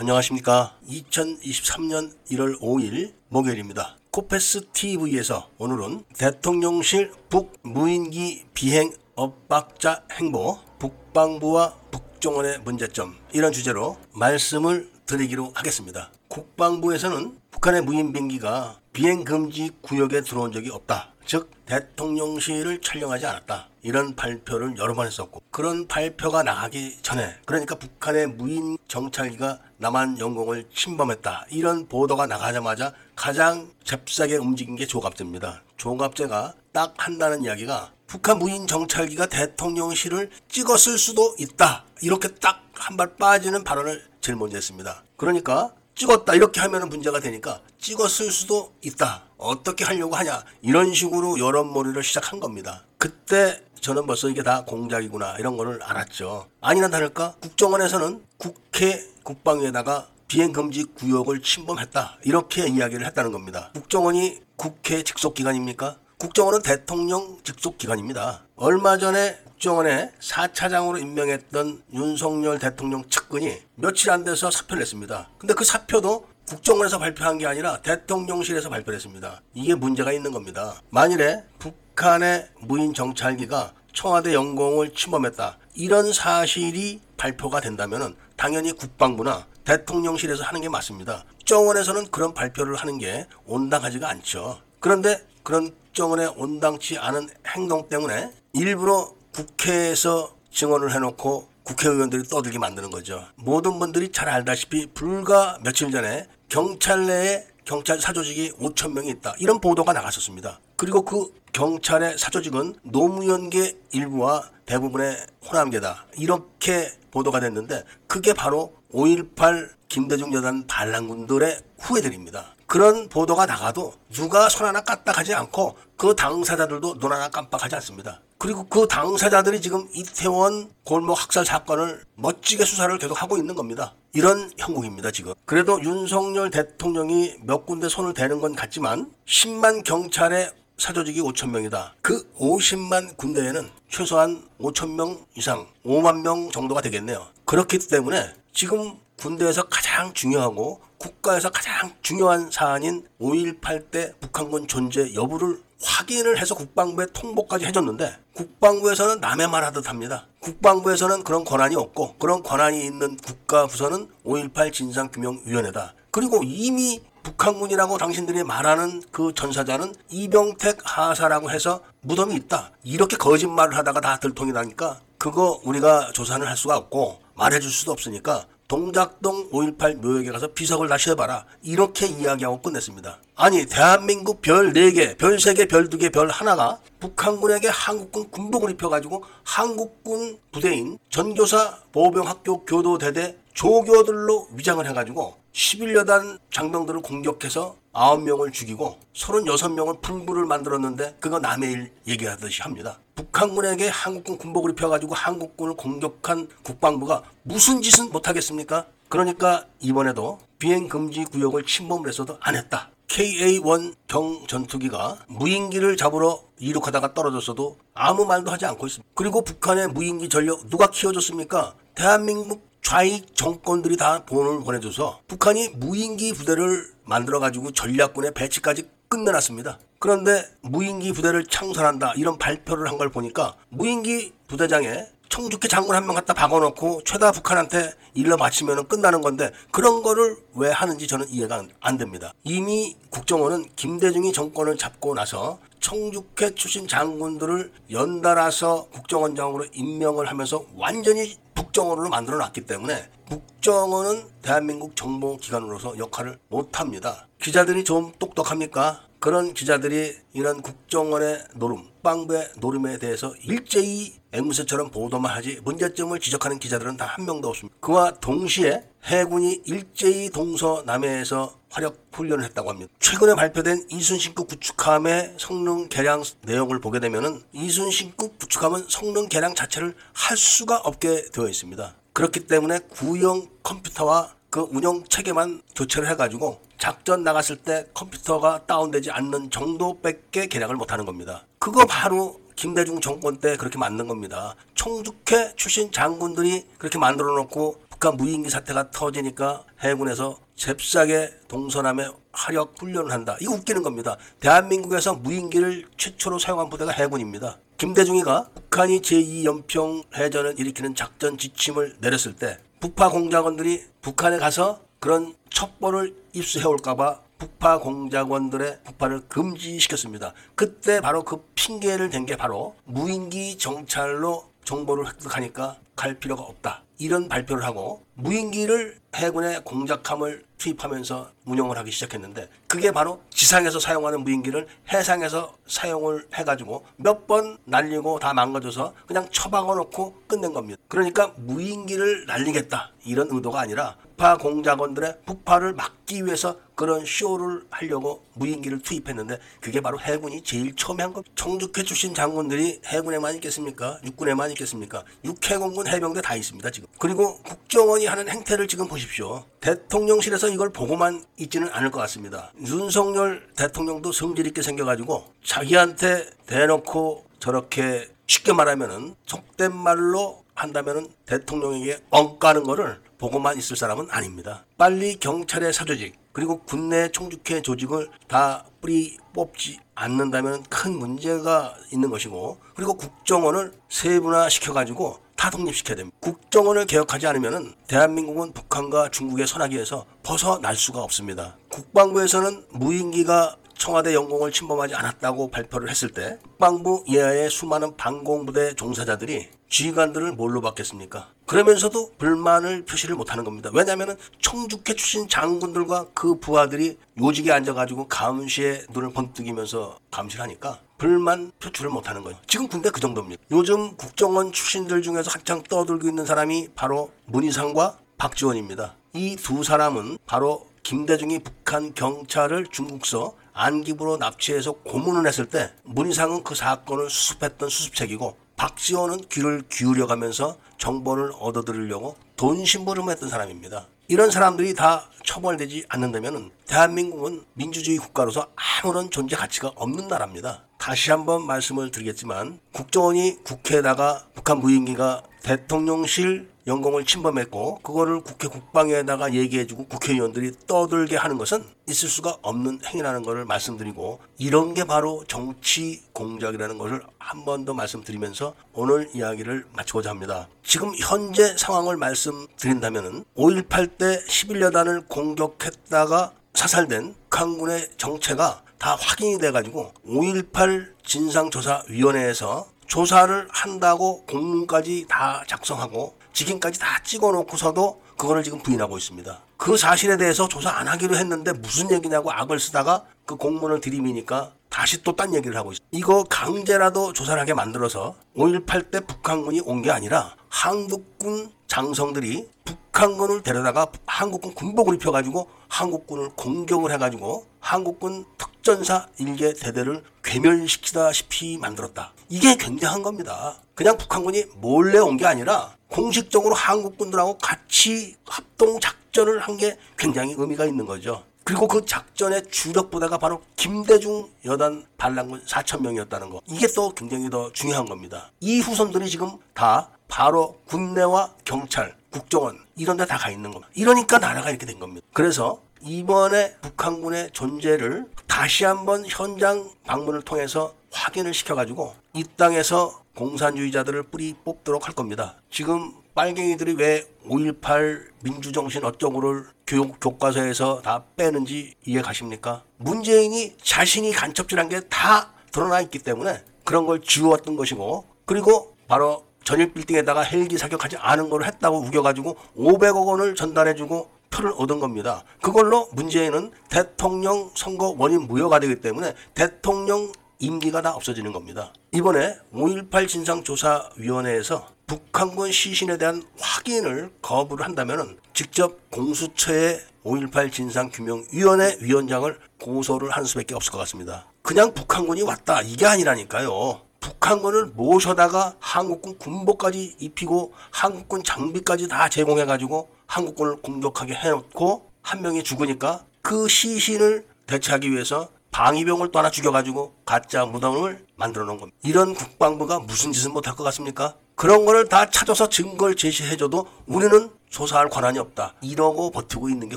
안녕하십니까. 2023년 1월 5일 목요일입니다. 코페스 TV에서 오늘은 대통령실 북무인기 비행 엇박자 행보, 북방부와 북정원의 문제점 이런 주제로 말씀을 드리기로 하겠습니다. 국방부에서는 북한의 무인 비행기가 비행 금지 구역에 들어온 적이 없다. 즉 대통령실을 촬영하지 않았다. 이런 발표를 여러 번 했었고 그런 발표가 나가기 전에 그러니까 북한의 무인 정찰기가 남한 영공을 침범했다. 이런 보도가 나가자마자 가장 잽싸게 움직인 게 조갑제입니다. 조갑제가 딱 한다는 이야기가 북한 무인 정찰기가 대통령실을 찍었을 수도 있다. 이렇게 딱 한 발 빠지는 발언을 제일 먼저 했습니다. 그러니까 찍었다 이렇게 하면 문제가 되니까 찍었을 수도 있다. 어떻게 하려고 하냐 이런 식으로 여론몰이를 시작한 겁니다. 그때 저는 벌써 이게 다 공작이구나 이런 거를 알았죠. 아니나 다를까 국정원에서는 국회 국방위에다가 비행금지 구역을 침범했다 이렇게 이야기를 했다는 겁니다. 국정원이 국회 직속기관입니까? 국정원은 대통령 직속기관입니다. 얼마 전에 국정원의 4차장으로 임명했던 윤석열 대통령 측근이 며칠 안 돼서 사표를 냈습니다. 근데 그 사표도 국정원에서 발표한 게 아니라 대통령실에서 발표를 했습니다. 이게 문제가 있는 겁니다. 만일에 북한의 무인 정찰기가 청와대 영공을 침범했다. 이런 사실이 발표가 된다면 당연히 국방부나 대통령실에서 하는 게 맞습니다. 국정원에서는 그런 발표를 하는 게 온당하지가 않죠. 그런데 그런 국정원에 온당치 않은 행동 때문에 일부러 국회에서 증언을 해놓고 국회의원들이 떠들게 만드는 거죠. 모든 분들이 잘 알다시피 불과 며칠 전에 경찰 내에 경찰 사조직이 5천 명이 있다. 이런 보도가 나갔었습니다. 그리고 그 경찰의 사조직은 노무현계 일부와 대부분의 호남계다. 이렇게 보도가 됐는데 그게 바로 5.18 김대중 여단 반란군들의 후예들입니다. 그런 보도가 나가도 누가 손 하나 까딱하지 않고 그 당사자들도 눈 하나 깜빡하지 않습니다. 그리고 그 당사자들이 지금 이태원 골목 학살 사건을 멋지게 수사를 계속 하고 있는 겁니다. 이런 형국입니다, 지금. 그래도 윤석열 대통령이 몇 군데 손을 대는 건 같지만 10만 경찰의 사조직이 5천 명이다. 그 50만 군대에는 최소한 5천 명 이상, 5만 명 정도가 되겠네요. 그렇기 때문에 지금 군대에서 가장 중요하고 국가에서 가장 중요한 사안인 5.18 때 북한군 존재 여부를 확인을 해서 국방부에 통보까지 해줬는데 국방부에서는 남의 말 하듯 합니다. 국방부에서는 그런 권한이 없고 그런 권한이 있는 국가부서는 5.18 진상규명위원회다. 그리고 이미 북한군이라고 당신들이 말하는 그 전사자는 이병택 하사라고 해서 무덤이 있다. 이렇게 거짓말을 하다가 다 들통이 나니까 그거 우리가 조사를 할 수가 없고 말해줄 수도 없으니까 동작동 5.18 묘역에 가서 비석을 다시 해봐라. 이렇게 이야기하고 끝냈습니다. 아니 대한민국 별 4개, 별 3개, 별 2개, 별 하나가 북한군에게 한국군 군복을 입혀가지고 한국군 부대인 전교사 보병학교 교도대대 조교들로 위장을 해가지고 11여단 장병들을 공격해서 9명을 죽이고 36명을 풀부를 만들었는데 그거 남의 일 얘기하듯이 합니다. 북한군에게 한국군 군복을 입혀가지고 한국군을 공격한 국방부가 무슨 짓은 못하겠습니까? 그러니까 이번에도 비행금지 구역을 침범을 했어도 안 했다. KA-1 경 전투기가 무인기를 잡으러 이륙하다가 떨어졌어도 아무 말도 하지 않고 있습니다. 그리고 북한의 무인기 전력 누가 키워줬습니까? 대한민국 좌익 정권들이 다 돈을 보내줘서 북한이 무인기 부대를 만들어가지고 전략군의 배치까지 끝내놨습니다. 그런데 무인기 부대를 창설한다 이런 발표를 한 걸 보니까 무인기 부대장에 청주케 장군 한 명 갖다 박아놓고 최다 북한한테 일러 바치면 끝나는 건데 그런 거를 왜 하는지 저는 이해가 안 됩니다. 이미 국정원은 김대중이 정권을 잡고 나서 청주케 출신 장군들을 연달아서 국정원장으로 임명을 하면서 완전히 국정원으로 만들어 놨기 때문에 국정원은 대한민국 정보기관으로서 역할을 못합니다. 기자들이 좀 똑똑합니까? 그런 기자들이 이런 국정원의 노름, 국방부의 노름에 대해서 일제히 앵무새처럼 보도만 하지 문제점을 지적하는 기자들은 단 한 명도 없습니다. 그와 동시에 해군이 일제히 동서 남해에서 화력 훈련을 했다고 합니다. 최근에 발표된 이순신급 구축함의 성능 개량 내용을 보게 되면은 이순신급 구축함은 성능 개량 자체를 할 수가 없게 되어 있습니다. 그렇기 때문에 구형 컴퓨터와 그 운영 체계만 교체를 해가지고 작전 나갔을 때 컴퓨터가 다운되지 않는 정도밖에 개량을 못하는 겁니다. 그거 바로 김대중 정권 때 그렇게 만든 겁니다. 총주회 출신 장군들이 그렇게 만들어 놓고 북한 무인기 사태가 터지니까 해군에서 잽싸게 동서남에 화력 훈련을 한다. 이거 웃기는 겁니다. 대한민국에서 무인기를 최초로 사용한 부대가 해군입니다. 김대중이가 북한이 제2연평 해전을 일으키는 작전 지침을 내렸을 때 북파 공작원들이 북한에 가서 그런 첩보를 입수해올까봐 북파 공작원들의 북파를 금지시켰습니다. 그때 바로 그 핑계를 댄 게 바로 무인기 정찰로 정보를 획득하니까 갈 필요가 없다. 이런 발표를 하고 무인기를 해군의 공작함을 투입하면서 운영을 하기 시작했는데 그게 바로 지상에서 사용하는 무인기를 해상에서 사용을 해가지고 몇 번 날리고 다 망가져서 그냥 처박아 놓고 끝낸 겁니다. 그러니까 무인기를 날리겠다 이런 의도가 아니라 북파 공작원들의 북파를 막기 위해서 그런 쇼를 하려고 무인기를 투입했는데 그게 바로 해군이 제일 처음에 한 겁니다. 청주회 출신 장군들이 해군에만 있겠습니까? 육군에만 있겠습니까? 육해공군 해병대 다 있습니다 지금. 그리고 국정원이 하는 행태를 지금 보십시오. 대통령실에서 이걸 보고만 있지는 않을 것 같습니다. 윤석열 대통령도 성질 있게 생겨가지고 자기한테 대놓고 저렇게 쉽게 말하면은 속된 말로 한다면은 대통령에게 엉까는 거를 보고만 있을 사람은 아닙니다. 빨리 경찰의 사조직 그리고 군내 총주회 조직을 다 뿌리 뽑지 않는다면 큰 문제가 있는 것이고 그리고 국정원을 세분화 시켜가지고 다 독립시켜야 됩니다. 국정원을 개혁하지 않으면 대한민국은 북한과 중국의 선악기에서 벗어날 수가 없습니다. 국방부에서는 무인기가 청와대 영공을 침범하지 않았다고 발표를 했을 때 국방부 예하의 수많은 방공부대 종사자들이 지휘관들을 뭘로 받겠습니까? 그러면서도 불만을 표시를 못하는 겁니다. 왜냐하면 청주회 출신 장군들과 그 부하들이 요직에 앉아가지고 감시에 눈을 번뜩이면서 감시를 하니까 불만 표출을 못하는 거예요. 지금 군대 그 정도입니다. 요즘 국정원 출신들 중에서 한창 떠들고 있는 사람이 바로 문희상과 박지원입니다. 이 두 사람은 바로 김대중이 북한 경찰을 중국서 안기부로 납치해서 고문을 했을 때 문희상은 그 사건을 수습했던 수습책이고 박지원은 귀를 기울여가면서 정보를 얻어들으려고 돈 심부름했던 사람입니다. 이런 사람들이 다 처벌되지 않는다면 대한민국은 민주주의 국가로서 아무런 존재 가치가 없는 나라입니다. 다시 한번 말씀을 드리겠지만 국정원이 국회에다가 북한 무인기가 대통령실 영공을 침범했고 그거를 국회 국방에다가 얘기해주고 국회의원들이 떠들게 하는 것은 있을 수가 없는 행위라는 것을 말씀드리고 이런 게 바로 정치 공작이라는 것을 한 번 더 말씀드리면서 오늘 이야기를 마치고자 합니다. 지금 현재 상황을 말씀드린다면 5.18 때 11여단을 공격했다가 사살된 북한군의 정체가 다 확인이 돼가지고 5.18 진상조사위원회에서 조사를 한다고 공문까지 다 작성하고 직인까지 다 찍어놓고서도 그거를 지금 부인하고 있습니다. 그 사실에 대해서 조사 안 하기로 했는데 무슨 얘기냐고 악을 쓰다가 그 공문을 들이미니까 다시 또 딴 얘기를 하고 있어요. 이거 강제라도 조사를 하게 만들어서 5.18 때 북한군이 온 게 아니라 한국군 장성들이 북한군을 데려다가 한국군 군복을 입혀가지고 한국군을 공격을 해가지고 한국군 특 전사 일개 대대를 괴멸시키다시피 만들었다. 이게 굉장한 겁니다. 그냥 북한군이 몰래 온 게 아니라 공식적으로 한국군들하고 같이 합동 작전을 한 게 굉장히 의미가 있는 거죠. 그리고 그 작전의 주력 부대가 바로 김대중 여단 반란군 4천 명이었다는 거. 이게 또 굉장히 더 중요한 겁니다. 이 후손들이 지금 다 바로 군내와 경찰, 국정원 이런 데 다 가 있는 겁니다. 이러니까 나라가 이렇게 된 겁니다. 그래서 이번에 북한군의 존재를 다시 한번 현장 방문을 통해서 확인을 시켜가지고 이 땅에서 공산주의자들을 뿌리 뽑도록 할 겁니다. 지금 빨갱이들이 왜 5.18 민주정신 어쩌고를 교육 교과서에서 다 빼는지 이해 가십니까? 문재인이 자신이 간첩질한 게 다 드러나 있기 때문에 그런 걸 지워왔던 것이고 그리고 바로 전일 빌딩에다가 헬기 사격하지 않은 걸 했다고 우겨가지고 500억 원을 전달해주고 표를 얻은 겁니다. 그걸로 문재인은 대통령 선거 원인 무효가 되기 때문에 대통령 임기가 다 없어지는 겁니다. 이번에 5.18 진상조사위원회에서 북한군 시신에 대한 확인을 거부를 한다면 직접 공수처의 5.18 진상규명위원회 위원장을 고소를 할 수밖에 없을 것 같습니다. 그냥 북한군이 왔다 이게 아니라니까요. 북한군을 모셔다가 한국군 군복까지 입히고 한국군 장비까지 다 제공해가지고 한국군을 공격하게 해놓고 한 명이 죽으니까 그 시신을 대체하기 위해서 방위병을 또 하나 죽여가지고 가짜 무덤을 만들어 놓은 겁니다. 이런 국방부가 무슨 짓을 못할 것 같습니까? 그런 거를 다 찾아서 증거를 제시해줘도 우리는 조사할 권한이 없다. 이러고 버티고 있는 게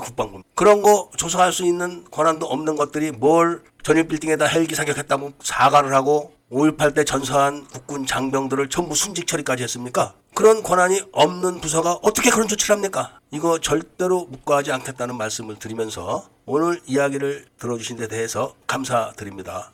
국방부입니다. 그런 거 조사할 수 있는 권한도 없는 것들이 뭘 전일 빌딩에다 헬기 사격했다고 사과를 하고 5.18 때 전사한 국군 장병들을 전부 순직 처리까지 했습니까? 그런 권한이 없는 부서가 어떻게 그런 조치를 합니까? 이거 절대로 묵과하지 않겠다는 말씀을 드리면서 오늘 이야기를 들어주신 데 대해서 감사드립니다.